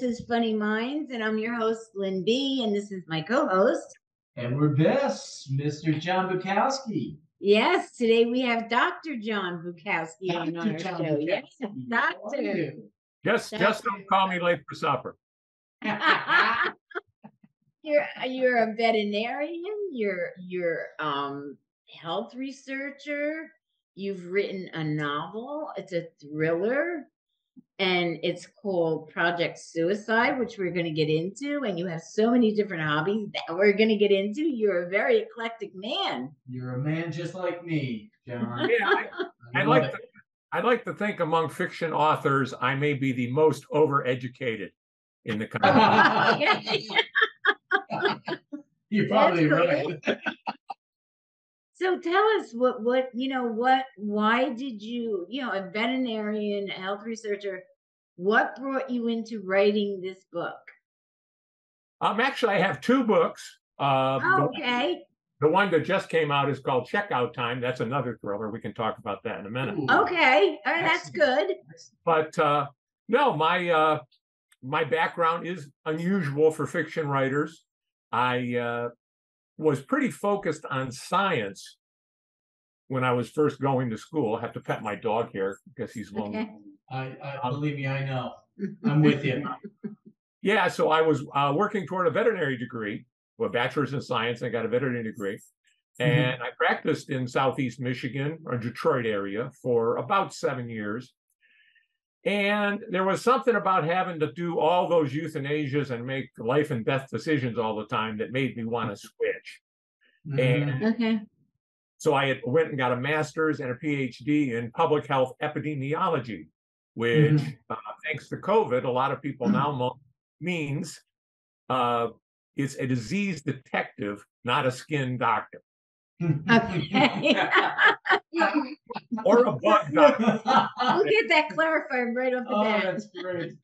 This is Funny Minds, and I'm your host, Lynn B, and this is my co-host. And we're best, Mr. John Bukowski. Yes, today we have Dr. John Bukowski on our John show. Yes, Bukowski, how doctor. you? Just, just don't call me late for supper. you're you're a veterinarian. You're you're um health researcher. You've written a novel. It's a thriller, and it's called Project Suicide, which we're going to get into. And you have so many different hobbies that we're going to get into. You're a very eclectic man. You're a man just like me, John. Yeah, I, I I'd like it. to, I'd like to think among fiction authors, I may be the most overeducated in the country. You're probably That's right. So tell us what what you know what why did you you know a veterinarian a health researcher what brought you into writing this book? um, actually, I have two books. Uh, the, Oh, okay, the one that just came out is called Checkout Time. That's another thriller. We can talk about that in a minute. Ooh, okay, all right, that's Excellent. good. But uh, no, my uh, my background is unusual for fiction writers. I uh, was pretty focused on science when I was first going to school. I have to pet my dog here because he's lonely. Okay. I, I Um, believe me, I know. I'm with you. Yeah, so I was uh, working toward a veterinary degree, a bachelor's in science. I got a veterinary degree, and I practiced in Southeast Michigan or Detroit area for about seven years. And there was something about having to do all those euthanasias and make life and death decisions all the time that made me want to switch. Mhm. Okay, So I had, went and got a master's and a PhD in public health epidemiology, which, uh, thanks to COVID, a lot of people now mo- means uh, it's a disease detective, not a skin doctor okay. or a bug doctor. we'll get that clarified right off the oh, bat. that's great.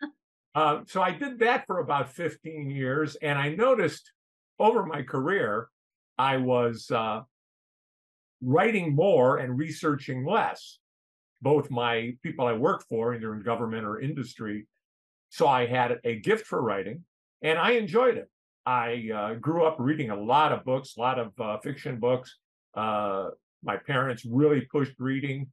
Uh, so I did that for about 15 years, and I noticed over my career, I was uh, writing more and researching less. Both my people I work for, either in government or industry, so I had a gift for writing, and I enjoyed it. I uh, grew up reading a lot of books, a lot of uh, fiction books. Uh, my parents really pushed reading,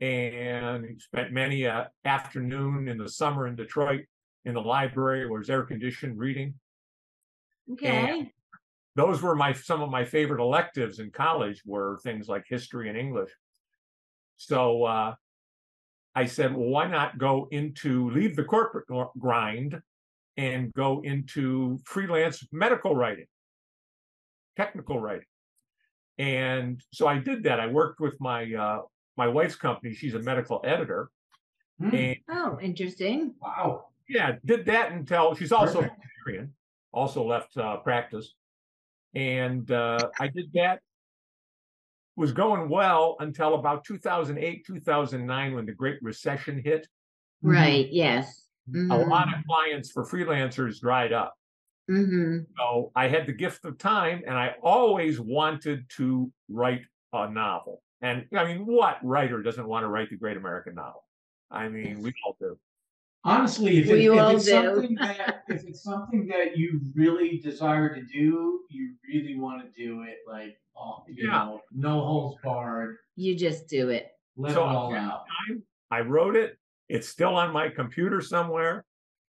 and spent many a afternoon in the summer in Detroit in the library where it was air conditioned reading. Okay, Those were my some of my favorite electives in college were things like history and English. So uh, I said, well, why not go into leave the corporate grind and go into freelance medical writing, technical writing. And so I did that. I worked with my uh, my wife's company. She's a medical editor, Hmm, and oh, interesting. Wow. yeah, did that until she's also Perfect. also left uh, practice, and uh, I did that. Was going well until about 2008, 2009, when the Great Recession hit. Right, yes. A Mhm, lot of clients for freelancers dried up. mhm. So I had the gift of time, and I always wanted to write a novel. And I mean, what writer doesn't want to write the great American novel? I mean, we all do. Honestly, if, it, if it's do. something that if it's something that you really desire to do, you really want to do it like oh, you Yeah. know, no holds barred, You just do it. let So, it all okay. out. I wrote it. It's still on my computer somewhere.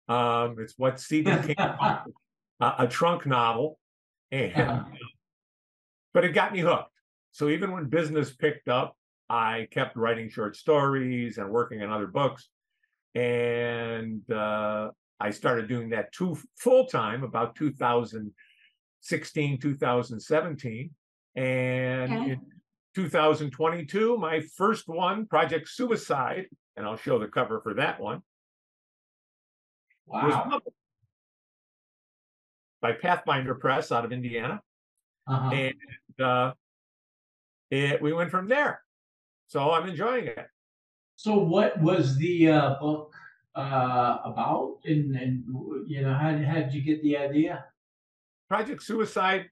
Um, it's what Stephen King called a, a trunk novel, and but it got me hooked. So even when business picked up, I kept writing short stories and working on other books, and uh, I started doing that too full time about 2016, 2017, and Okay. in 2022, my first one, Project Suicide, and I'll show the cover for that one, wow. published by Pathfinder Press out of Indiana. Uh-huh. And uh, it, we went from there. So I'm enjoying it. So, what was the uh, book uh, about, and, and you know, how how did you get the idea? Project Suicide.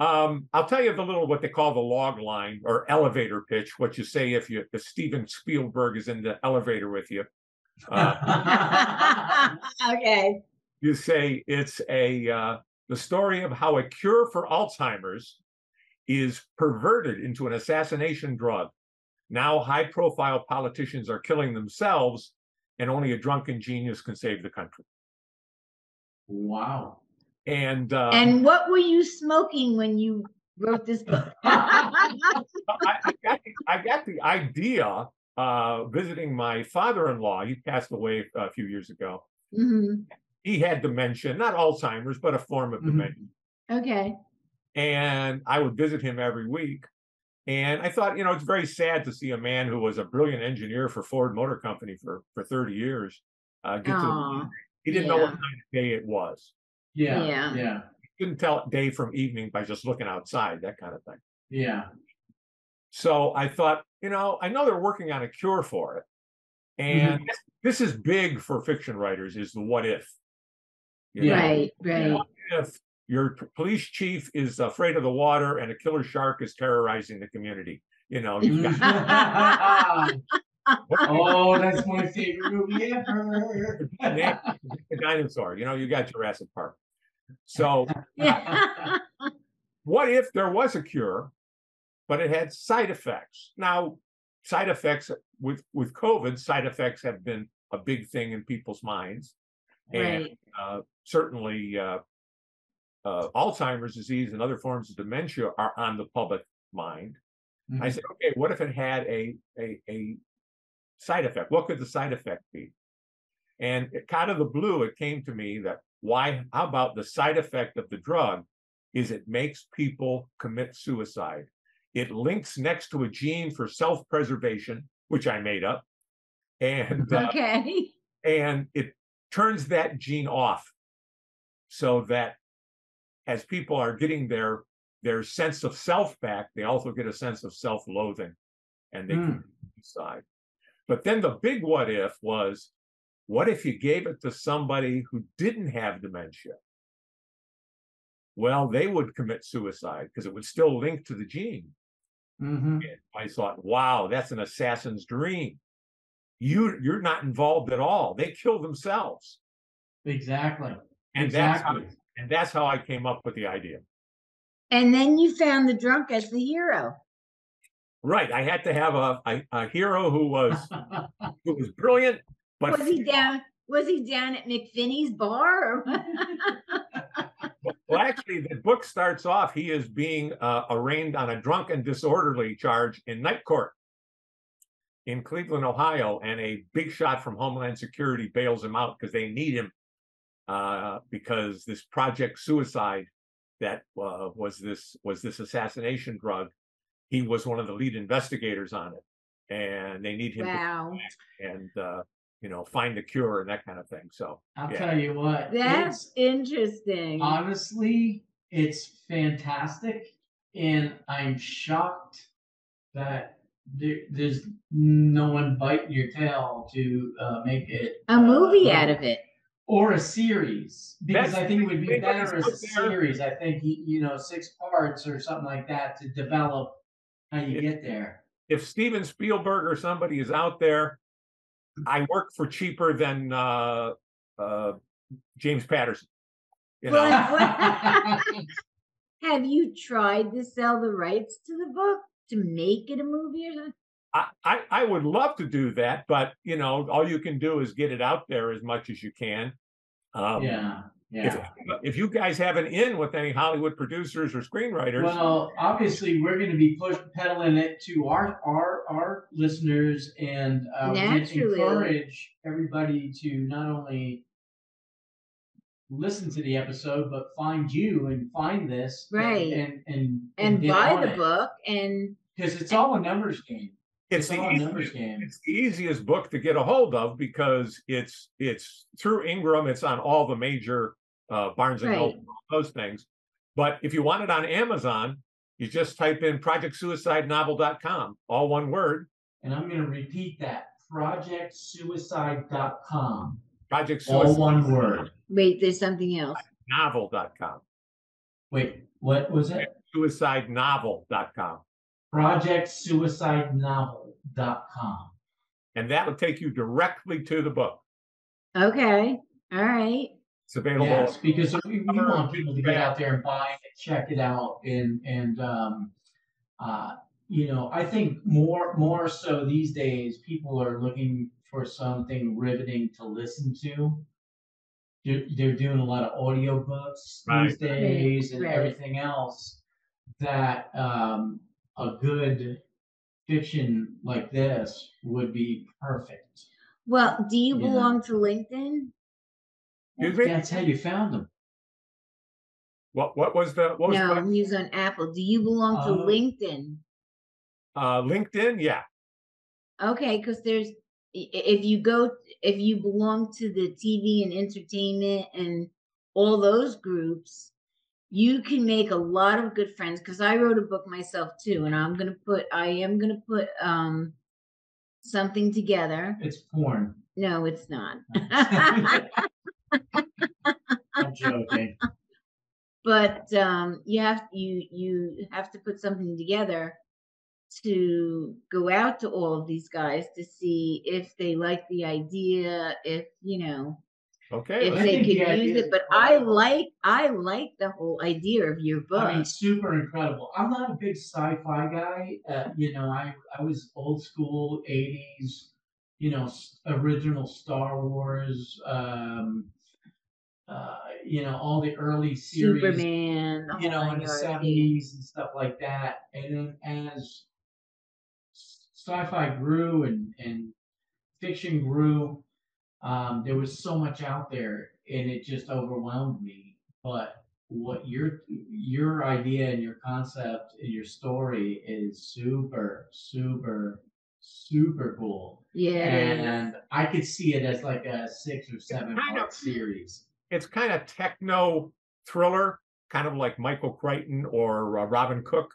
Um, I'll tell you the little what they call the log line or elevator pitch. What you say if you if Steven Spielberg is in the elevator with you. Uh, okay. you say it's a uh, the story of how a cure for Alzheimer's is perverted into an assassination drug. Now, high profile politicians are killing themselves, and only a drunken genius can save the country. Wow. And, uh, And what were you smoking when you wrote this book? I, I, got the, I got the idea uh, visiting my father in law. He passed away a few years ago. Mhm. He had dementia, not Alzheimer's, but a form of Mhm. dementia. Okay. and I would visit him every week. And I thought, you know, it's very sad to see a man who was a brilliant engineer for Ford Motor Company for for 30 years uh, get to the, He didn't know what kind of day it was. Yeah. Yeah. Yeah. He couldn't tell day from evening by just looking outside, that kind of thing. Yeah. So I thought, you know, I know they're working on a cure for it. And Mm-hmm. this is big for fiction writers is the what if. You know, Right, right. What if your police chief is afraid of the water and a killer shark is terrorizing the community? You know, you've got oh, that's my favorite movie ever. the dinosaur. You know, you got Jurassic Park. So, Yeah. what if there was a cure, but it had side effects? Now, side effects with with COVID, side effects have been a big thing in people's minds, and Right. uh, certainly uh, uh, Alzheimer's disease and other forms of dementia are on the public mind. I said, okay, what if it had a a a side effect? What could the side effect be? And it, kind of the blue, it came to me that why? How about the side effect of the drug? Is it makes people commit suicide? It links next to a gene for self-preservation, which I made up, and uh, Okay. and it turns that gene off, so that as people are getting their their sense of self back, they also get a sense of self-loathing, and they Mm. can decide. But then the big what if was, what if you gave it to somebody who didn't have dementia? Well, they would commit suicide because it would still link to the gene. Mhm. And I thought, wow, that's an assassin's dream. You you're not involved at all. They kill themselves. Exactly. And that's Exactly. And that's how I came up with the idea. And then you found the drunk as the hero. Right. I had to have a, a, a hero who was who was brilliant, but Was he down? Was he down at McFinney's bar? Well, actually, the book starts off. He is being uh, arraigned on a drunk and disorderly charge in night court in Cleveland, Ohio, and a big shot from Homeland Security bails him out because they need him uh, because this Project Suicide that uh, was this was this assassination drug. He was one of the lead investigators on it, and they need him wow. to and uh, you know find the cure and that kind of thing. So I'll Yeah. tell you what. That's interesting. honestly, it's fantastic, and I'm shocked that there, there's no one biting your tail to uh, make it A uh, movie uh, out of it. Or a series because That's- I think it would be better as a series. I think you, you know six parts or something like that to develop how you It- get there. if Steven Spielberg or somebody is out there, I work for cheaper than uh, uh, James Patterson. You know, Well, Have you tried to sell the rights to the book to make it a movie or something? I, I I would love to do that, but you know, all you can do is get it out there as much as you can. Um, yeah, If, yeah. if you guys have an in with any Hollywood producers or screenwriters, Well, obviously, we're going to be push peddling it to our our our listeners, and uh, encourage everybody to not only listen to the episode, but find you and find this, and- Right. And and And buy the it. book and because it's all a numbers game. It's It's the easiest- numbers game. it's the easiest book to get a hold of because it's it's through Ingram. It's on all the major uh, Barnes and Right. Noble, those things. But if you want it on Amazon, you just type in projectsuicidenovel.com, all one word, And I'm going to repeat that: projectsuicide.com, Project all one word. wait, there's something else. Novel.com, Wait, what was it? suicidenovel.com. projectsuicidenovel.com. And that will take you directly to the book. Okay. All right. It's available. Yes, because we, we want people to get out there and buy it, check it out, and and um, uh, you know, I think more more so these days, people are looking for something riveting to listen to. They're, they're doing a lot of audiobooks Right. these days and Right. everything else that um, a good fiction like this would be perfect. Well, do you Yeah. belong to LinkedIn? Excuse? That's how you found them. What what was the what was No, the, he's on Apple. Do you belong to Oh. LinkedIn? uh LinkedIn? Yeah. Okay, because there's i- i- if you go if you belong to the TV and entertainment and all those groups, you can make a lot of good friends. Because I wrote a book myself too, and I'm gonna put I am gonna put um something together. It's porn. No, it's not. I'm joking. but um you have you you have to put something together to go out to all of these guys to see if they like the idea if you know Okay. if they could the use it but i like i like the whole idea of your book I mean, super incredible. I'm not a big sci-fi guy. Uh, you know, I I was old school '80s. You know, original Star Wars. Um, uh, you know, all the early series. superman You know, in the '70s and stuff like that. And then as sci-fi grew and and fiction grew, um, there was so much out there, and it just overwhelmed me. But what your your idea and your concept and your story is super, super, super cool. yeah. And I could see it as like a six or seven part of- series. It's kind of techno thriller, kind of like Michael Crichton or uh, Robin Cook,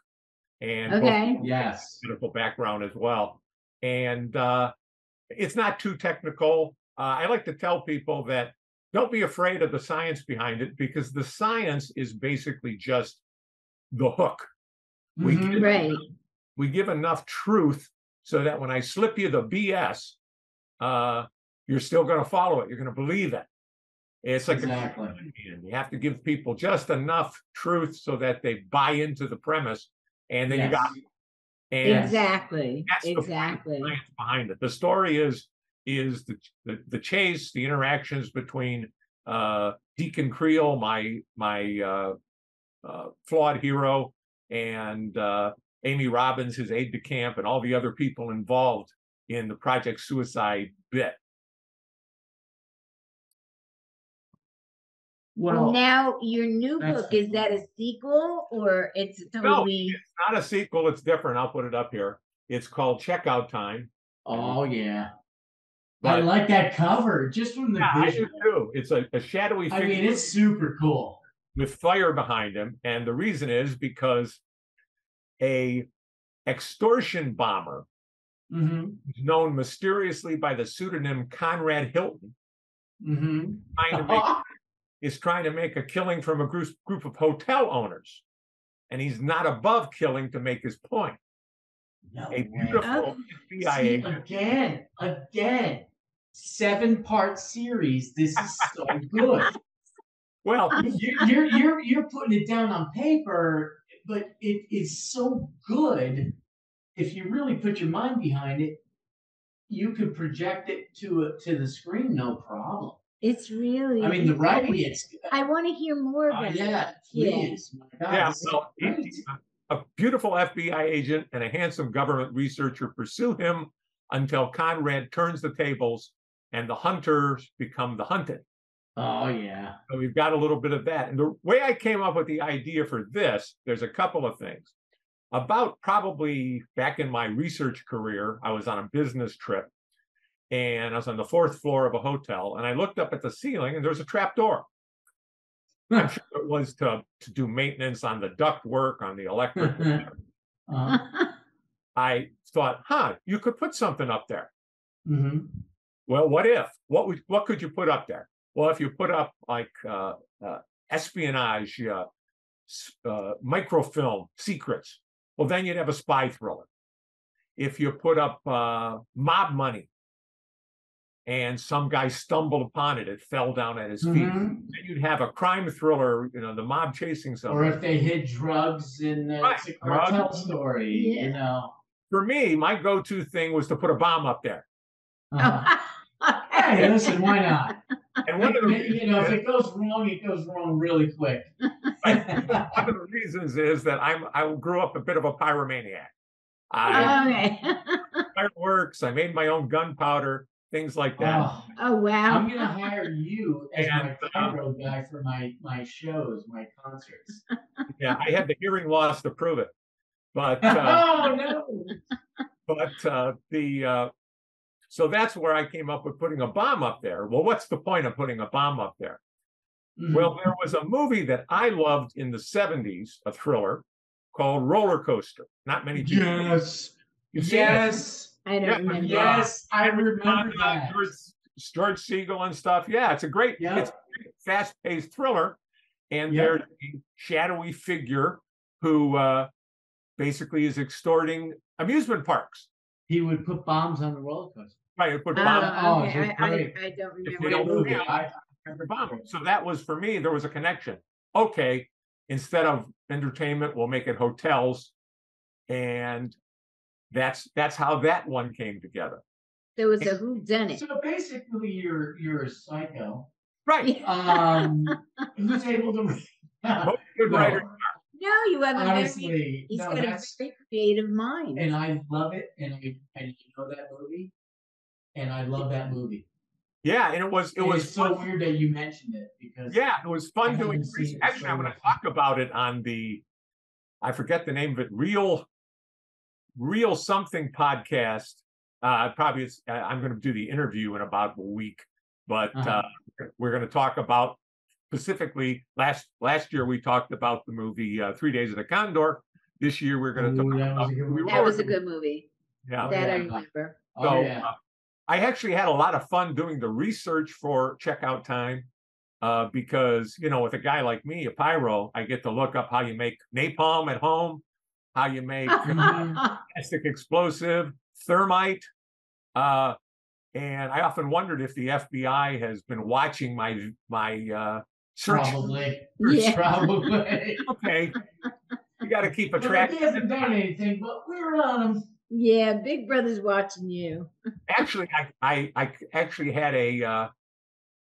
and okay Yes. medical background as well. And uh, it's not too technical. Uh, I like to tell people that don't be afraid of the science behind it because the science is basically just the hook. We Mhm. get- right We give enough truth so that when I slip you the BS, uh, you're still going to follow it. You're going to believe it. It's like Exactly. You have to give people just enough truth so that they buy into the premise, and then you got. Yes. And exactly exactly science behind it. The story is is the the, the chase, the interactions between uh, Deacon Creel, my my uh, uh, flawed hero, and uh, Amy Robbins, his aide de camp, and all the other people involved in the Project Suicide bit. well, Well, now your new book is that a sequel or it's No, totally it's not a sequel. It's different. I'll put it up here. It's called Checkout Time. oh yeah. But I like that cover just from the yeah, I do too. It's a, a shadowy I mean, it's super cool. with fire behind him and the reason is because a extortion bomber Mm-hmm. known mysteriously by the pseudonym Conrad Hilton Mm-hmm. trying make, is trying to make a killing from a group, group of hotel owners and he's not above killing to make his point no a beautiful FBI See, again, again, seven part series. This is so good. well you're, you're you're you're putting it down on paper, but it is so good. If you really put your mind behind it, you could project it to a, to the screen, no problem. It's really. I mean, the writing it's I want to hear more uh, about yeah, it. Yeah. please, my God, yeah this is well, he- great. A beautiful FBI agent and a handsome government researcher pursue him until Conrad turns the tables and the hunters become the hunted Oh yeah. So we've got a little bit of that. And the way I came up with the idea for this, there's a couple of things. About probably back in my research career, I was on a business trip and I was on the fourth floor of a hotel and I looked up at the ceiling and there was a trap door. I'm sure it was to, to do maintenance on the duct work, on the electric. Uh, I thought, huh, you could put something up there. hmm Well, what if? What would what could you put up there? Well, if you put up like uh, uh, espionage, uh, uh, microfilm secrets, well, then you'd have a spy thriller. If you put up uh, mob money and some guy stumbled upon it. It fell down at his feet. Mhm. Then you'd have a crime thriller, you know, the mob chasing someone. Or if they hid drugs in the Right, a cartel drugs. story, Yeah. you know. For me, my go-to thing was to put a bomb up there. Uh-huh. hey, listen, why not? And one of the you know, if it goes wrong, it goes wrong really quick. one of the reasons is that I'm I grew up a bit of a pyromaniac. I okay. fireworks, I made my own gunpowder, things like that. Oh, oh wow. I'm gonna hire you as my And, um, pyro guy for my my shows, my concerts. Yeah, I had the hearing loss to prove it. But uh, oh no! but uh, the uh, so that's where I came up with putting a bomb up there. Well, what's the point of putting a bomb up there? Mhm. Well, there was a movie that I loved in the 70s, a thriller called Roller Coaster. Not many people. yes, You've seen it? yes, I don't Yeah, remember. yes. I remember Fonda, that. George, George Segal and stuff. Yeah, it's a great, Yeah. it's a fast-paced thriller. And Yeah. there's a shadowy figure who uh, basically is extorting amusement parks. He would put bombs on the roller coaster. Right, it put Oh, bombs Oh, okay. it's I, I. I don't remember. you Great don't movie. know, I, on the bomb. So that was for me, there was a connection. Okay, instead of entertainment, we'll make it hotels. And that's that's how that one came together. There was a who done it. so basically, you're you're a psycho. Right. Um, who's able to? Most good No, writer. No, you have a very honestly, he's no, got a that's very creative mind. and I love it, and I and you know that movie, and I love that movie. Yeah, and it was it And was so fun. weird that you mentioned it because Yeah, it was fun doing it, Actually, so I'm going to talk about it on the, I forget the name of it, Real, Real Something podcast. Uh, probably it's, uh, I'm going to do the interview in about a week, but Uh-huh. uh, we're going to talk about specifically last last year we talked about the movie uh, Three Days of the Condor. This year we're going to talk that was about a good We that was a good movie. Yeah. Oh, that I yeah. remember. Oh yeah, uh, I actually had a lot of fun doing the research for checkout time uh, because, you know, with a guy like me, a pyro, I get to look up how you make napalm at home, how you make Mhm. plastic explosive, thermite. Uh, and I often wondered if the FBI has been watching my my uh, search. probably, Yeah. probably. Okay, you got to keep a track. Well, track. he hasn't done anything, but we're on him. yeah, Big Brother's watching you. actually I, I i actually had a uh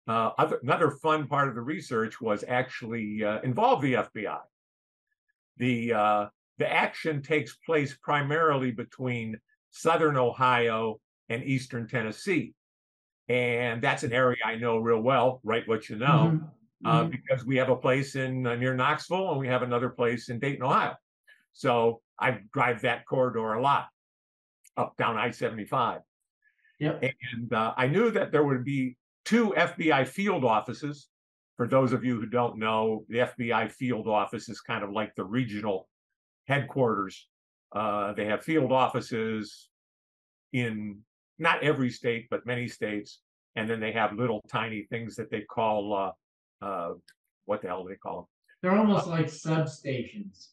uh other, another fun part of the research was actually uh, involve the fbi the uh the action takes place primarily between southern ohio and eastern tennessee and that's an area i know real well right what you know Mhm. uh, Mhm. because we have a place in uh, near Knoxville and we have another place in Dayton, Ohio. So I drive that corridor a lot, up down I-75. Yep. And uh, I knew that there would be two FBI field offices. For those of you who don't know, the FBI field office is kind of like the regional headquarters. Uh, they have field offices in not every state, but many states. And then they have little tiny things that they call, uh, uh, what the hell do they call them? They're almost like substations.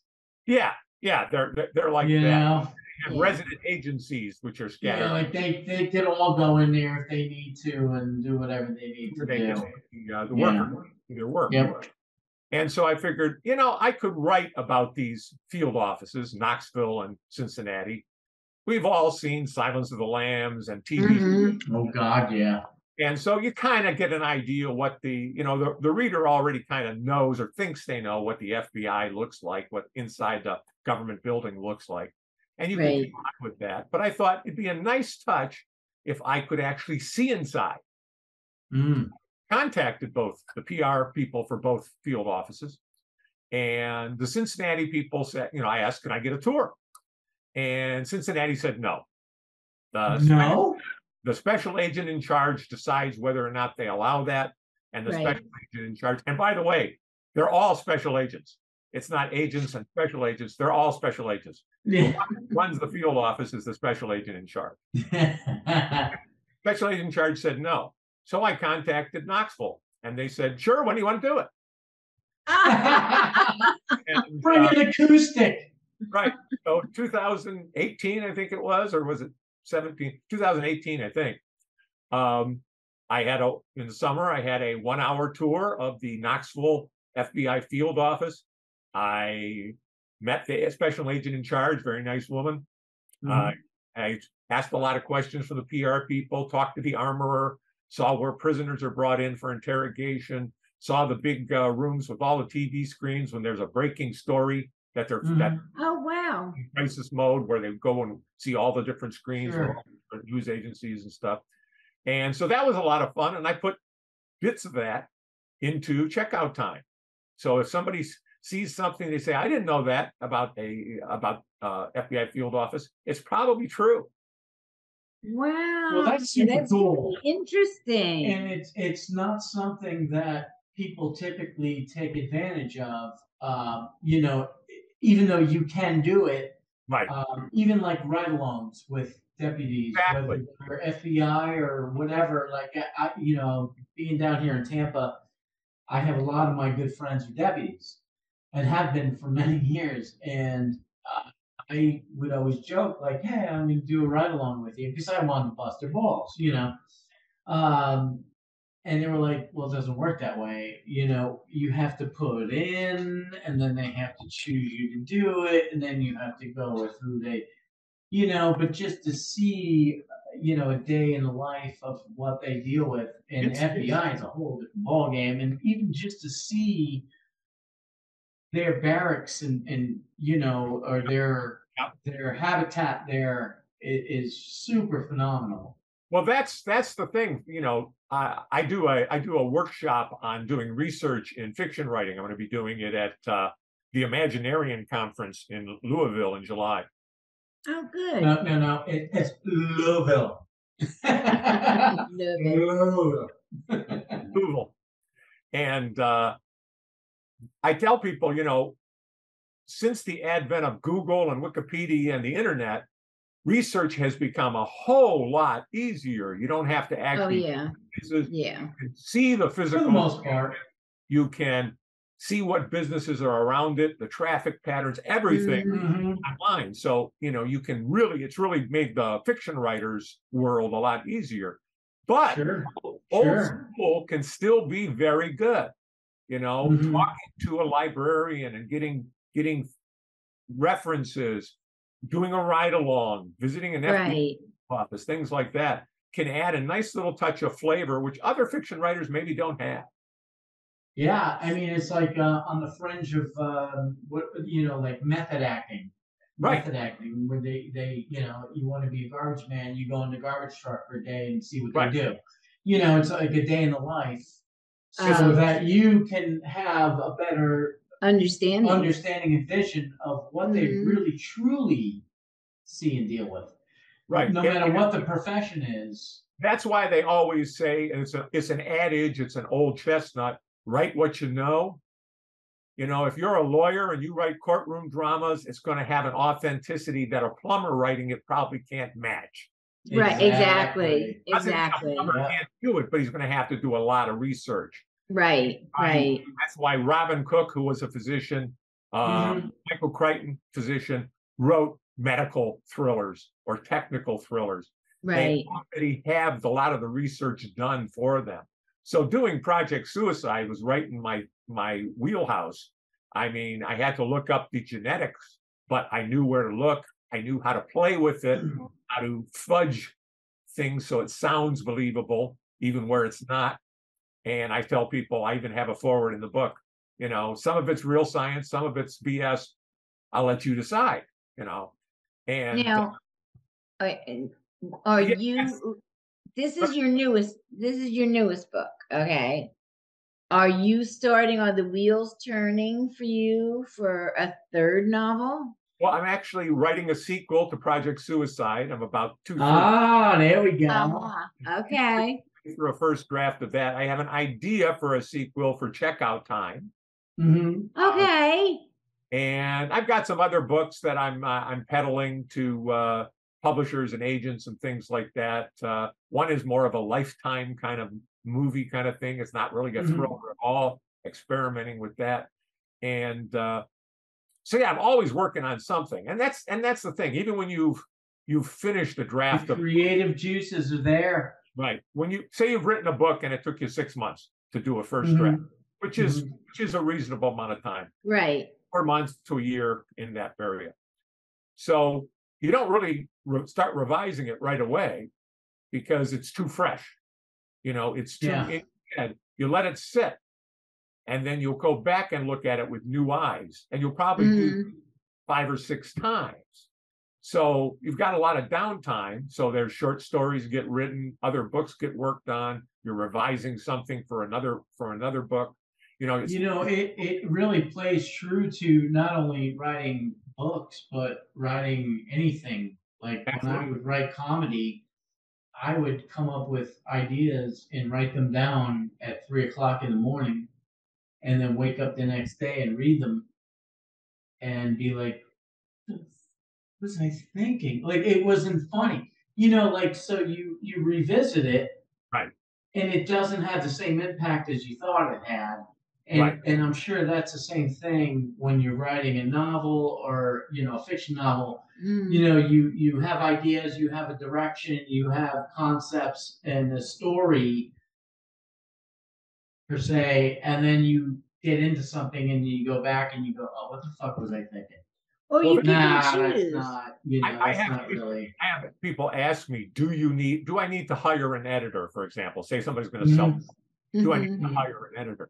Yeah, yeah, they're they're, they're like you that. know, And Yeah. resident agencies, which are scattered. yeah, like they they could all go in there if they need to and do whatever they need to they do. can the, uh, the Yeah. worker their work. Yep. And so I figured, you know, I could write about these field offices, Knoxville and Cincinnati. We've all seen Silence of the Lambs and TV. Mhm. Oh God, yeah. And so you kind of get an idea what the, you know, the, the reader already kind of knows or thinks they know what the FBI looks like, what inside the government building looks like. And you can Right. get on with that. But I thought it'd be a nice touch if I could actually see inside. Mm. Contacted both the PR people for both field offices. And the Cincinnati people said, you know, I asked, can I get a tour? And Cincinnati said no. The no. the special agent in charge decides whether or not they allow that and the Right. special agent in charge and by the way they're all special agents it's not agents and special agents they're all special agents Yeah. runs the field office is the special agent in charge special agent in charge said no so i contacted knoxville and they said sure when do you want to do it and, Bring uh, an acoustic. right so 2018 i think it was or was it 17 2018 i think um I had a in the summer. I had a one-hour tour of the Knoxville FBI field office. I met the special agent in charge, very nice woman. Uh, I asked a lot of questions from the PR people, talked to the armorer, saw where prisoners are brought in for interrogation, saw the big uh, rooms with all the TV screens when there's a breaking story that they're that Mhm. Oh, wow. in crisis mode where they go and see all the different screens from Sure. all different news agencies and stuff. And so that was a lot of fun. And I put bits of that into checkout time. So if somebody sees something, they say, I didn't know that about a about uh, FBI field office. It's probably true. Wow. that's super That's cool. really interesting. and it's it's not something that people typically take advantage of. Um, you know, even though you can do it, Right. um, even like ride-alongs with deputies, Exactly. whether they're FBI or whatever. Like I, I, you know, being down here in Tampa, I have a lot of my good friends who are deputies, and have been for many years. And uh, I would always joke like, "Hey, I'm gonna do a ride-along with you," because I wanted to bust their balls, you know. Um, and they were like, "Well, it doesn't work that way. You know, you have to put it in, and then they have to choose you to do it, and then you have to go with who they, you know." But just to see, you know, a day in the life of what they deal with in It's- FBI is a whole different ballgame, and even just to see their barracks and and you know, or their. Their habitat there is super phenomenal. Well, that's that's the thing. You know, I I do a I do a workshop on doing research in fiction writing. I'm going to be doing it at uh, the Imaginarium conference in Louisville in July. oh, good. No, no, no. It, it's Louisville. Louisville. Louisville. And uh, I tell people, you know, since the advent of Google and Wikipedia and the internet, research has become a whole lot easier. You don't have to Oh, actually yeah. you Yeah. see the physical. For physical the most part. you can see what businesses are around it, the traffic patterns, everything Mhm. online. So, you know, you can really, it's really made the fiction writers world a lot easier. But Sure. old sure. school can still be very good. You know, Mhm. talking to a librarian and getting getting references, doing a ride along, visiting an FBI Right. office, things like that can add a nice little touch of flavor, which other fiction writers maybe don't have. Yeah, I mean, it's like uh, on the fringe of um, what you know, like method acting. Right. Method acting, where they, they, you know, you want to be a garbage man, you go in the garbage truck for a day and see what Right. they do. You know, it's like a day in the life, so Um, that you can have a better Understanding. understanding and vision of what they Mhm. really truly see and deal with. Right. No And- matter what the profession is. that's why they always say, and it's a it's an adage, it's an old chestnut, write what you know. You know, if you're a lawyer and you write courtroom dramas, it's going to have an authenticity that a plumber writing it probably can't match. Right. Exactly. Doesn't mean a Exactly. plumber Yeah. can't do it, but he's going to have to do a lot of research. Right. I- Right. That's why Robin Cook, who was a physician, um, mm-hmm. Michael Crichton, physician, wrote medical thrillers or technical thrillers. Right. They already have a lot of the research done for them. So doing Project Suicide was right in my my wheelhouse. I mean, I had to look up the genetics, but I knew where to look. I knew how to play with it, mm-hmm. how to fudge things so it sounds believable, even where it's not. And I tell people, I even have a forward in the book. You know, some of it's real science, some of it's BS. I'll let you decide. You know, and uh, Now, are, are Yes. you? This is your newest. This is your newest book. Okay. Are you starting? Are the wheels turning for you for a third novel? Well, I'm actually writing a sequel to Project Suicide. I'm about two thirds Ah, there we go. Ah, okay. through a first draft of that. I have an idea for a sequel for Checkout Time, hmm Okay. and I've got some other books that I'm uh, I'm peddling to uh, publishers and agents and things like that. Uh, one is more of a lifetime kind of movie kind of thing. It's not really a Mhm. thriller at all. Experimenting with that, and uh, so yeah, I'm always working on something, and that's and that's the thing. Even when you've you've finished the draft The of creative juices are there. Right. When you say you've written a book and it took you six months to do a 1st Mhm. draft, which is Mhm. which is a reasonable amount of time, Right. four months to a year in that area. So you don't really re- start revising it right away because it's too fresh. You know, it's too Yeah. in your. You let it sit, and then you'll go back and look at it with new eyes, and you'll probably do Mhm. five or six times. So you've got a lot of downtime. So there's short stories get written, other books get worked on. You're revising something for another for another book. You know, it's, You know, it, it really plays true to not only writing books, but writing anything. Like when I would write comedy, I would come up with ideas and write them down at three o'clock in the morning and then wake up the next day and read them and be like, was I thinking? Like it wasn't funny. You know, like so you you revisit it Right. and it doesn't have the same impact as you thought it had. And Right. and I'm sure that's the same thing when you're writing a novel or you know a fiction novel. Mm. You know, you you have ideas, you have a direction, you have concepts and a story per se, and then you get into something and you go back and you go, oh, what the fuck was I thinking? Or Well, you can Nah, that's choose. not. You know, I- I have not really. I have people ask me, do you need do I need to hire an editor, for example? Say somebody's going to sell Mhm. do I need to hire an editor?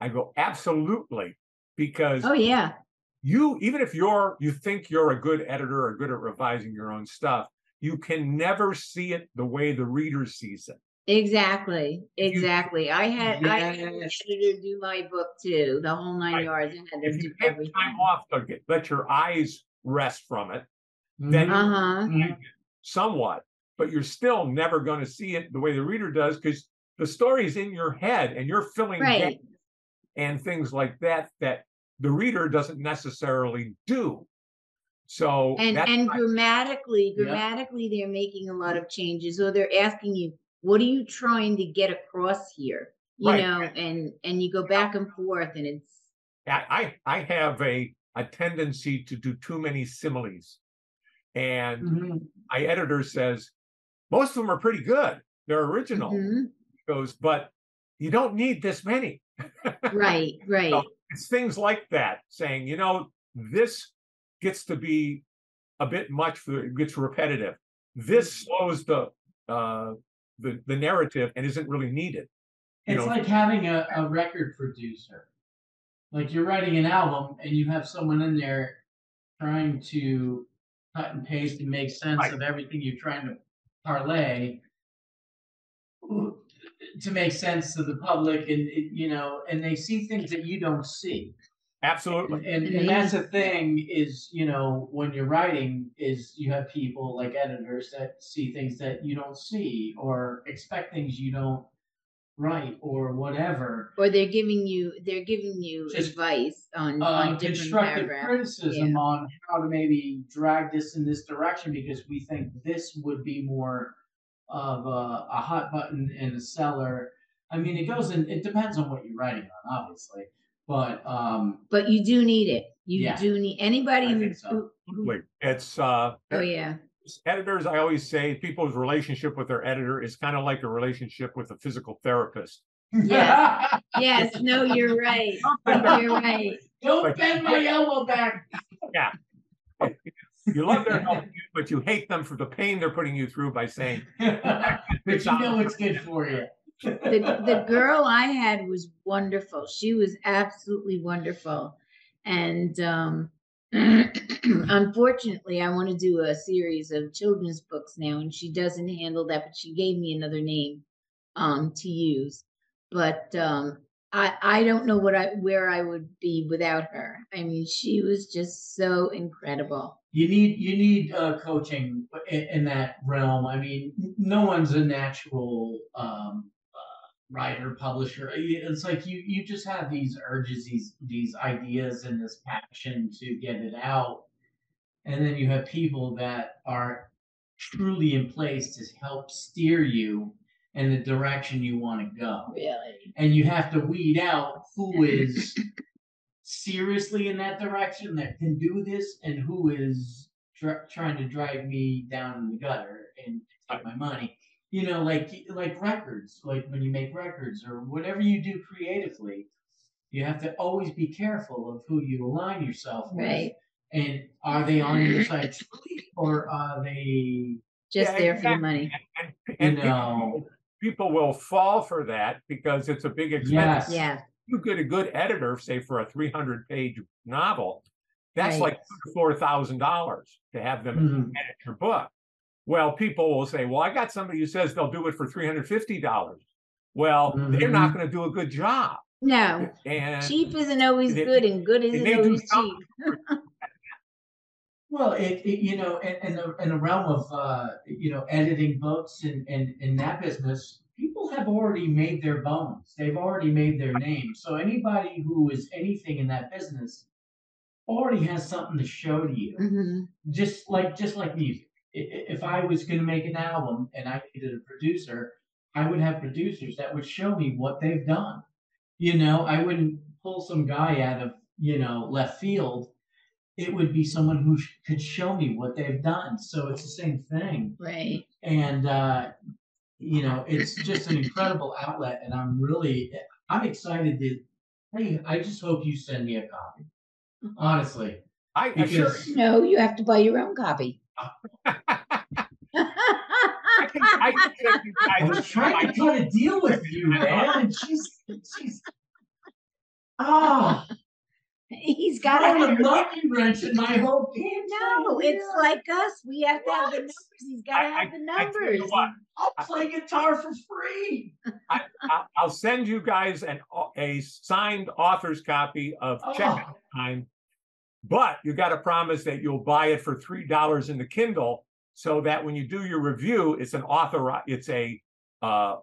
I go, absolutely, because Oh yeah. you even if you're you think you're a good editor or good at revising your own stuff, you can never see it the way the reader sees it. Exactly. Exactly. I had I had an Yes. editor do my book too, the whole nine Right. yards. I had to If do you take everything. time off to get, let your eyes rest from it, then Mhm. Uh huh. Mhm. somewhat, but you're still never going to see it the way the reader does because the story is in your head and you're filling Right. and things like that that the reader doesn't necessarily do. So And and why- grammatically, Yeah. grammatically, they're making a lot of changes, or they're asking you, "What are you trying to get across here?" You Right. know, and and you go back and forth, and it's I, I have a a tendency to do too many similes, and Mhm. my editor says most of them are pretty good. They're original. Mhm. He goes, but you don't need this many. right, right. it's things like that saying you know this gets to be a bit much for it gets repetitive this slows the uh the, the narrative and isn't really needed It's know like having a, a record producer. Like you're writing an album and you have someone in there trying to cut and paste and make sense Right. of everything you're trying to parlay to make sense to the public and it- you know and they see things that you don't see absolutely and, and that's the thing is you know when you're writing is you have people like editors that see things that you don't see or expect things you don't write or whatever Or they're giving you they're giving you Just, advice on uh, on different constructive paragraphs. criticism on how to maybe drag this in this direction because we think this would be more of a, a hot button in a seller. I mean, it goes in. It depends on what you're writing on, obviously, but um, But you do need it. You Yeah. do need anybody I who, think so. who- Absolutely. it's uh Oh yeah. editors i always say people's relationship with their editor is kind of like a relationship with a physical therapist Yes. Yes, no, you're right. You're right. Don't bend my elbow back. Yeah. You love their help but you hate them for the pain they're putting you through by saying but you know it's good for you. The the girl I had was wonderful. She was absolutely wonderful. And um unfortunately I want to do a series of children's books now and she doesn't handle that, but she gave me another name um to use. But um I I don't know what I where I would be without her. I mean, she was just so incredible. you need you need uh, coaching in, in that realm. I mean, no one's a natural um, writer publisher. Uh, it's like you you just have these urges, these these ideas, and this passion to get it out, and then you have people that are truly in place to help steer you in the direction you want to go Really. and you have to weed out who is seriously in that direction that can do this and who is tr- trying to drag me down in the gutter and take my money you know, like like records, like when you make records or whatever you do creatively, you have to always be careful of who you align yourself with. Right. And are they on your side truly, or are they, Just Yeah, there for the money. And, you know? people will fall for that because it's a big expense. Yes. Yeah. You get a good editor, say for a 300 page novel, that's Right. like four thousand dollars to have them Mhm. edit your book. Well, people will say, "Well, I got somebody who says they'll do it for three hundred fifty dollars." Well, they're not Mhm. going to do a good job, No, and cheap isn't always they- good, and good isn't always cheap. something. Well, it, it you know, in, in the in the realm of uh, you know editing books and and in that business, people have already made their bones. They've already made their name. So anybody who is anything in that business already has something to show to you. Mhm. Just like just like music. I- i- If I was going to make an album and I needed a producer, I would have producers that would show me what they've done. You know, I wouldn't pull some guy out of you know left field it would be someone who sh- could show me what they've done. So it's the same thing. Right. And, uh, you know, it's just an incredible outlet. And I'm really, I'm excited to, hey, I just hope you send me a copy. Honestly. I assure Because you, No, you have to buy your own copy. I can, I can take you I guys. was trying to cut a deal with you, man. And she's, she's, oh, He's got to got have a monkey wrench in my whole game. No, it's like us. We have to have the numbers. He's got to have the I tell numbers. what, I'll play guitar for free. I, I'll, I'll send you guys an a signed author's copy of Check Oh. Out Time, but you got to promise that you'll buy it for three dollars in the Kindle, so that when you do your review, it's an author, it's a uh,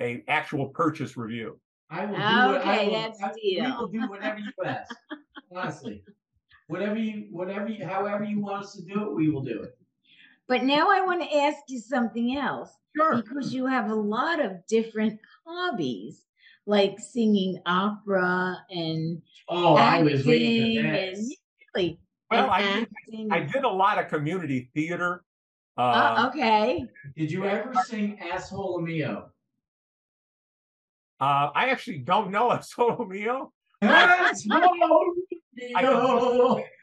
a actual purchase review. I will do what I Okay, will, that's I, we will do whatever you ask. Honestly, whatever you, whatever you, however you want us to do it, we will do it. But now I want to ask you something else Sure. because you have a lot of different hobbies, like singing opera and Oh, I was acting waiting for and this. Really Well, I did. I did a lot of community theater. Uh, Uh, okay. Did you ever sing "Asshole Mio"? uh, I actually don't know a solo mio. Asshole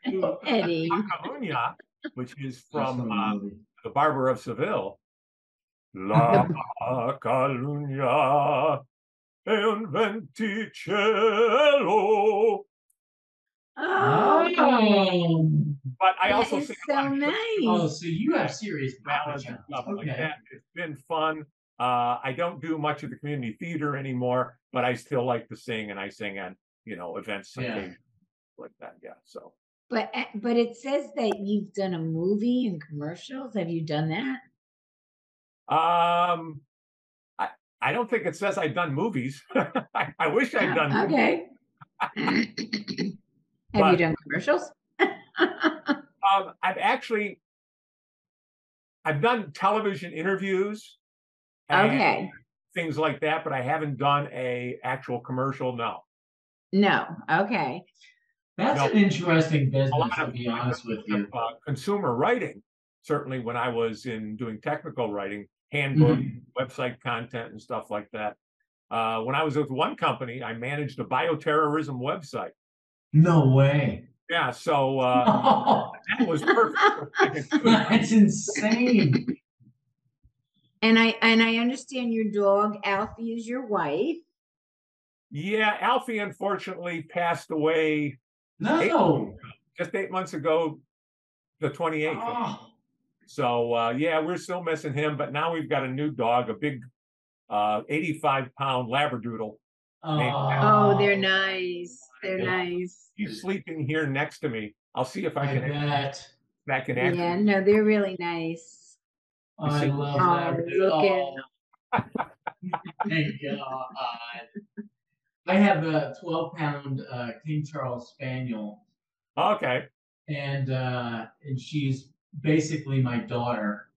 Mio. Eddie. Catalunya, which is from from uh, the Barber of Seville. La Catalunya en venticello. Oh, Oh. But I that also is sing so lot of Oh, so you have serious balance ballads. and stuff like that. It's been fun. Uh, I don't do much of the community theater anymore, but I still like to sing, and I sing at you know events Yeah. like that. Yeah. So But uh, but it says that you've done a movie and commercials. Have you done that? um, I I don't think it says I've done movies. I, I wish I'd done. movies. Okay. Have But- you done commercials? Um, I've actually I've done television interviews. Okay. Things like that, but I haven't done a actual commercial. No. No. Okay. That's No. an interesting business, A lot to be honest with you. uh, consumer writing. Certainly, when I was in doing technical writing, handbook, website content, and stuff like that. Uh, when I was with one company, I managed a bioterrorism website. No way. Yeah, so uh, that was perfect. That's insane. And I and I understand your dog Alfie is your wife. yeah, Alfie unfortunately passed away No. just eight months ago, the 28th. Oh, So uh, yeah, we're still missing him, but now we've got a new dog, a big uh, 85 pound Labradoodle. Oh, they're nice. They're nice. He's sleeping here next to me. I'll see if I I can bet. I can actually. Yeah, no, they're really nice. I see- love Oh, that. look Oh. Thank God. I have a 12 pound uh, King Charles Spaniel, Okay. and uh, and she's basically my daughter.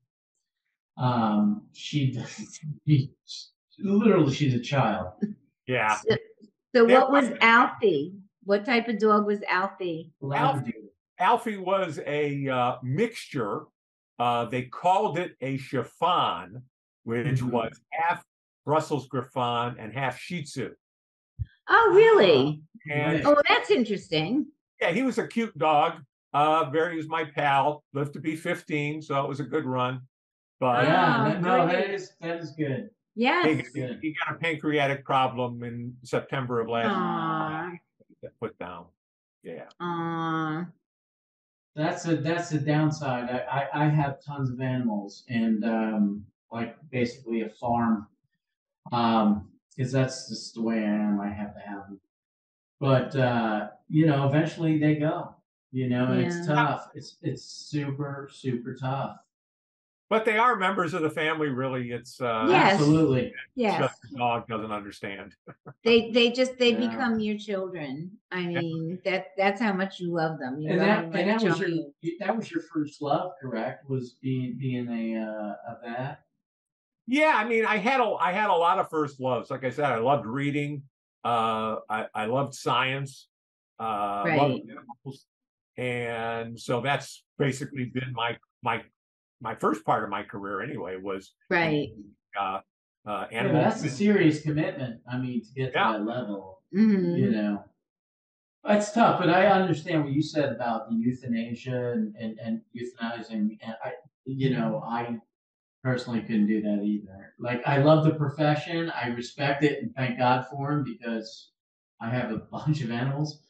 Um, she, she literally she's a child. Yeah. So, so what was Alfie? What type of dog was Alfie? Labradoodle. Alfie was a uh, mixture. Uh, they called it a Shiffon, which Mhm. was half Brussels Griffon and half Shih Tzu. Oh, really? And Oh, that's interesting. yeah, he was a cute dog. Uh, very he was my pal. Lived to be 15, so it was a good run. But yeah, Oh, no, that great. is that is good. He, Yes. Good. he got a pancreatic problem in September of last Aw. year. Got Put down. Yeah. Aw. That's a that's the downside. I, I, I have tons of animals and um like basically a farm. Um, because that's just the way I am. I have to have them. But uh, you know, eventually they go. You know, and it's tough. It's it's super super tough. But they are members of the family, really. It's uh Yes. Absolutely. it's Yes. just the dog doesn't understand. They they just they Yeah. become your children. I mean that that's how much you love them. You And that them and that was your you- that was your first love, correct? Was being being a uh, a vet. Yeah, I mean, I had a I had a lot of first loves. Like I said, I loved reading. Uh, I I loved science. Uh, loved Right. animals. and so that's basically been my my my first part of my career anyway was Right. uh, uh, Yeah, animal. that's a serious commitment. I mean, to get to Yeah. that level. hmm you know that's tough but i understand what you said about the euthanasia and, and, and euthanizing and i you know i personally couldn't do that either like i love the profession i respect it and thank god for him because i have a bunch of animals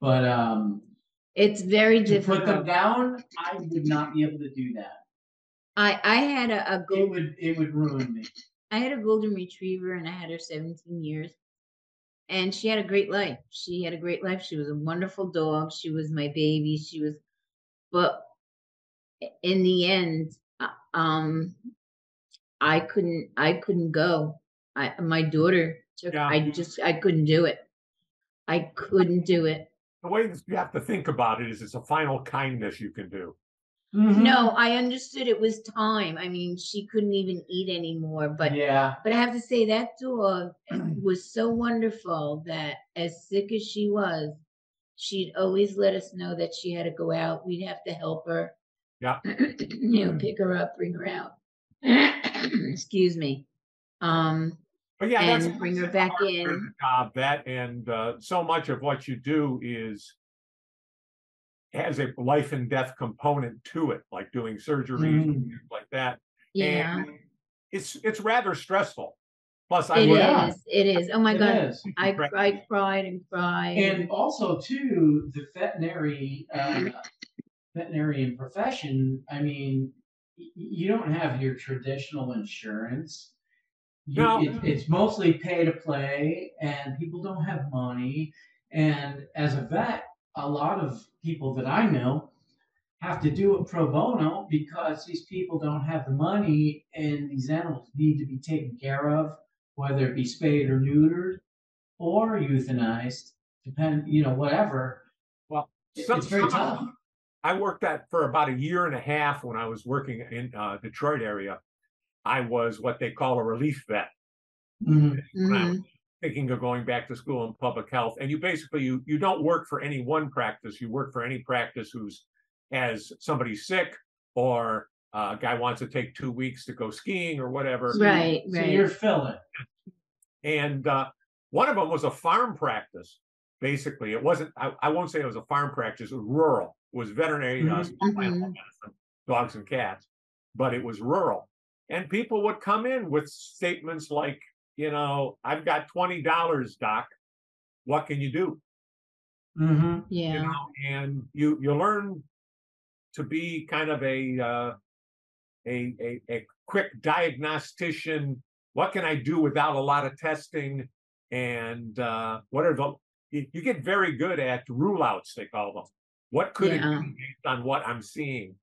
but um It's very to put them difficult. down i would not be able to do that I I had a, a it would it would ruin me I had a golden retriever and I had her 17 years. And she had a great life. She had a great life. She was a wonderful dog. She was my baby. She was but in the end uh, um I couldn't I couldn't go. I my daughter took Yeah. I just I couldn't do it. I couldn't do it. the way that you have to think about it is it's a final kindness you can do. Mhm. No, I understood it was time. I mean, she couldn't even eat anymore, but yeah But I have to say that dog was so wonderful that as sick as she was, she'd always let us know that she had to go out. We'd have to help her. Yeah. you know, pick her up, bring her out. Excuse me. Um, But yeah, that's And bring her back in. job that and uh, so much of what you do is has a life and death component to it, like doing surgeries and Mhm. things like that. yeah, And it's it's rather stressful. Plus, I it is. work yeah. It is. Oh my It God. is. I, I cried and cried. and also too the veterinary uh, veterinarian profession i mean you don't have your traditional insurance you, No. it, it's mostly pay to play and people don't have money and as a vet a lot of people that i know have to do it pro bono because these people don't have the money and these animals need to be taken care of whether it be spayed or neutered or euthanized depend you know whatever Well, It- it's very tough I worked that for about a year and a half when I was working in uh, Detroit area. I was what they call a relief vet. Mhm. when I was thinking of going back to school in public health. And you basically you you don't work for any one practice. You work for any practice who's has somebody sick or uh, a guy wants to take two weeks to go skiing or whatever. Right, so right. you're filling And uh, one of them was a farm practice. Basically, it wasn't. I, I won't say it was a farm practice. It was rural. It was veterinary uh, Mhm. small animal Mhm. medicine, dogs and cats, but it was rural. And people would come in with statements like, you know, I've got twenty dollars, doc. What can you do? mm-hmm. You Yeah. know, and you you learn to be kind of a uh, a, a a quick diagnostician. What can I do without a lot of testing? And uh, what are the you, you get very good at rule outs, they call them. What could it be based on what I'm seeing?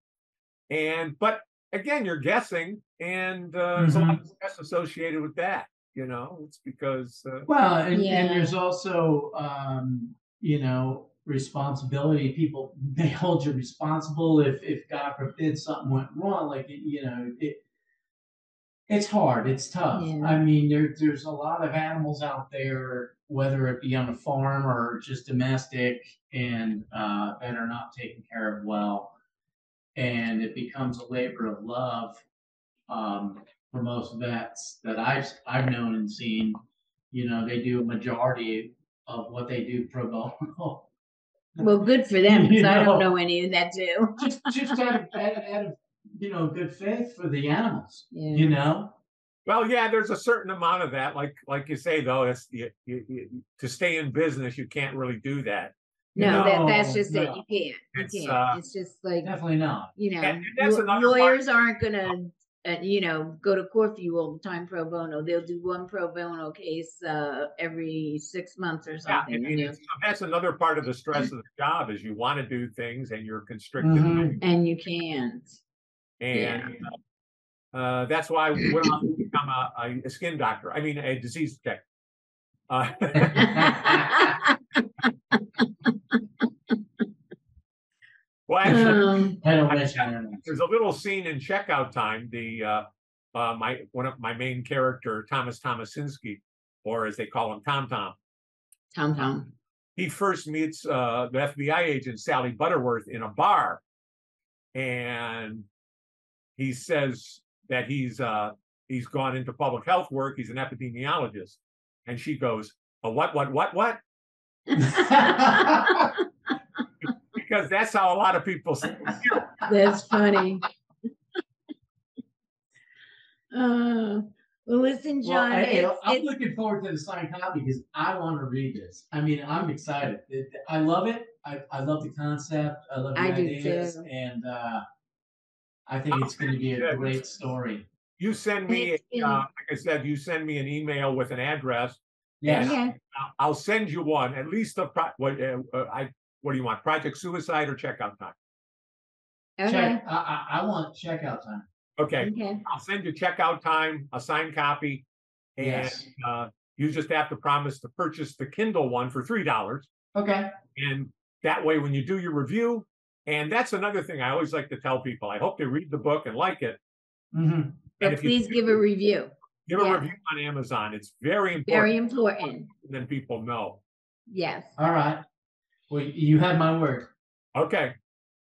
And but again, you're guessing, and uh, there's a lot of stress associated with that. You know, it's because uh, well and, Yeah. and there's also um, you know responsibility people they hold you responsible if if god forbid something went wrong like you know it it's hard it's tough Yeah. i mean there, there's a lot of animals out there whether it be on a farm or just domestic and uh, that are not taken care of well and it becomes a labor of love um, for most vets that I've I've known and seen. You know, they do a majority of what they do pro bono. Well, good for them, because You I don't know. know any that do. just just out of, out of, out of you know good faith for the animals. Yeah. You know. Well, yeah, there's a certain amount of that. Like like you say though, it's you, you, you, to stay in business, you can't really do that. No, that, that's No, just it. You can't. You It's, can't. uh, It's just like, Definitely not. you know, and that's law- another part- lawyers aren't gonna, uh, you know, go to court for you all the time pro bono. They'll do one pro bono case, uh, every six months or something. Yeah, something. and, you know? and that's another part of the stress of the job is you want to do things and you're constricted, Mhm. And you can't. and uh, uh, that's why I went on to become a, a skin doctor. I mean, a disease tech. Well, actually, Um, I don't mention animals. there's a little scene in checkout time the uh uh my one of my main character thomas thomasinski or as they call him tom tom. Tom Tom. he first meets uh the fbi agent sally butterworth in a bar. And he says that he's uh he's gone into public health work. He's an epidemiologist. And she goes a what what what what because that's how a lot of people say That's funny. Uh, well, listen, Well, John, I, you know, it's, I'm it's, looking forward to the signed copy because I want to read this. I mean, I'm excited. It, I love it. I, I love the concept. I love the I do ideas, too. and uh, I think it's going to be a Yeah. great story. You send me, uh, like I said, you send me an email with an address. Yes. yeah, I'll- I'll send you one, at least the pro, what, uh, uh, I, what do you want? Project Suicide or Checkout Time? okay, Check. I, I, I want checkout time. Okay, okay, I'll send you Checkout Time, a signed copy. And, Yes. uh, you just have to promise to purchase the Kindle one for three dollars. Okay. And that way, when you do your review, and that's another thing I always like to tell people, I hope they read the book and like it. hmm And but if you please give a review. Give a review on Amazon. It's very important. Very important. Then people know. Yes. All right. Well, you had my word. Okay.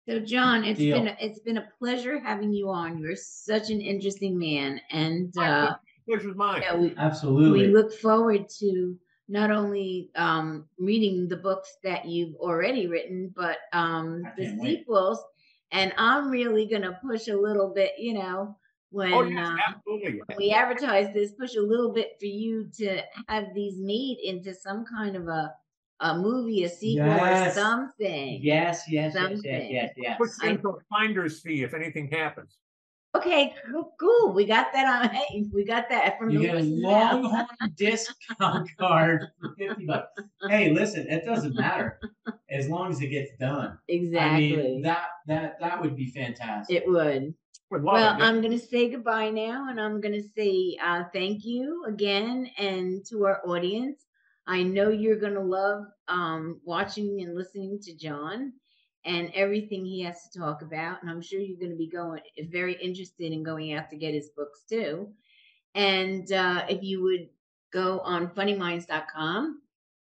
So, John, it's Deal. been a- it's been a pleasure having you on. You're such an interesting man, and My uh, Pleasure's mine. yeah, we Absolutely. we look forward to not only um, reading the books that you've already written, but um, the can't wait. sequels. And I'm really gonna push a little bit, you know, when Oh, yes, uh, when we advertise this, push a little bit for you to have these made into some kind of a a movie, a sequel, or something. Yes, yes, yes, yes, yes, yes. Put I- central finder's fee if anything happens. Okay, cool, cool. We got that on. Hey, we got that from You the get a. Longhorn discount card for fifty bucks. Hey, listen, it doesn't matter as long as it gets done. Exactly. I mean, that that that would be fantastic. it would. Would Well, it. I'm going to say goodbye now, and I'm going to say uh, thank you again, and to our audience. I know you're going to love um, watching and listening to John and everything he has to talk about, and I'm sure you're going to be going very interested in going out to get his books too. And uh, if you would go on funeminds.com,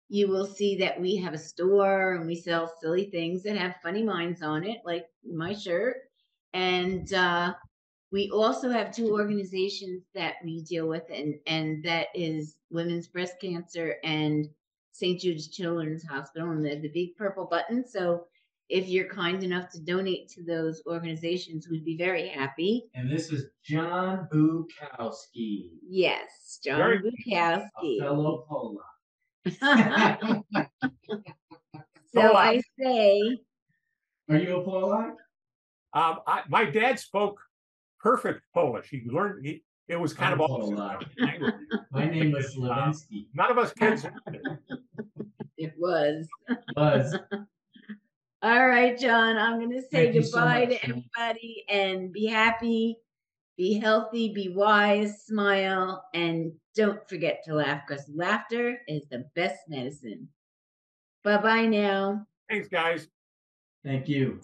you will see that we have a store and we sell silly things that have funny minds on it, like my shirt. And uh, we also have two organizations that we deal with, and, and that is Women's Breast Cancer and St. Jude's Children's Hospital, and the, the big purple button. So if you're kind enough to donate to those organizations, we'd be very happy. And this is John Bukowski, Yes, John Very- a Bukowski. fellow Pola. so I say, Are you a Polak? Um, I, my dad spoke perfect Polish. He learned. He, it was kind I'm of all Polak. My name was uh, Levinsky. None of us kids. learned it. it was. Was All right, John, I'm going to say Thank you so goodbye much, to John. everybody and be happy, be healthy, be wise, smile, and don't forget to laugh because laughter is the best medicine. Bye bye now. Thanks, guys. thank you.